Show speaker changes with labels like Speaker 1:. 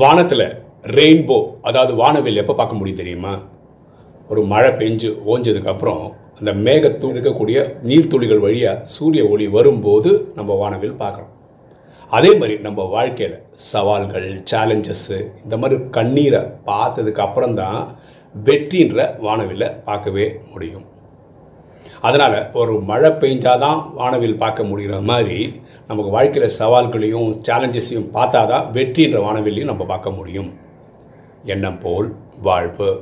Speaker 1: வானத்தில் ரெயின்போ அதாவது வானவில் எப்போ பார்க்க முடியும் தெரியுமா? ஒரு மழை பெஞ்சு ஓஞ்சதுக்கப்புறம் அந்த மேகத்தூள் இருக்கக்கூடிய நீர்த்துளிகள் வழியாக சூரிய ஒளி வரும்போது நம்ம வானவில் பார்க்குறோம். அதே மாதிரி நம்ம வாழ்க்கையில் சவால்கள் சேலஞ்சஸ்ஸு இந்த மாதிரி கண்ணீரை பார்த்ததுக்கு அப்புறம் தான் வெற்றின்ற வானவில் பார்க்கவே முடியும். அதனால் ஒரு மழை பெஞ்சாதான் வானவில் பார்க்க முடிகிற மாதிரி நமக்கு வாழ்க்கையில் சவால்களையும் சேலஞ்சஸையும் பார்த்தா தான் வெற்றின்ற வானவில்லையும் நம்ம பார்க்க முடியும். எண்ணம் போல் வாழ்வு.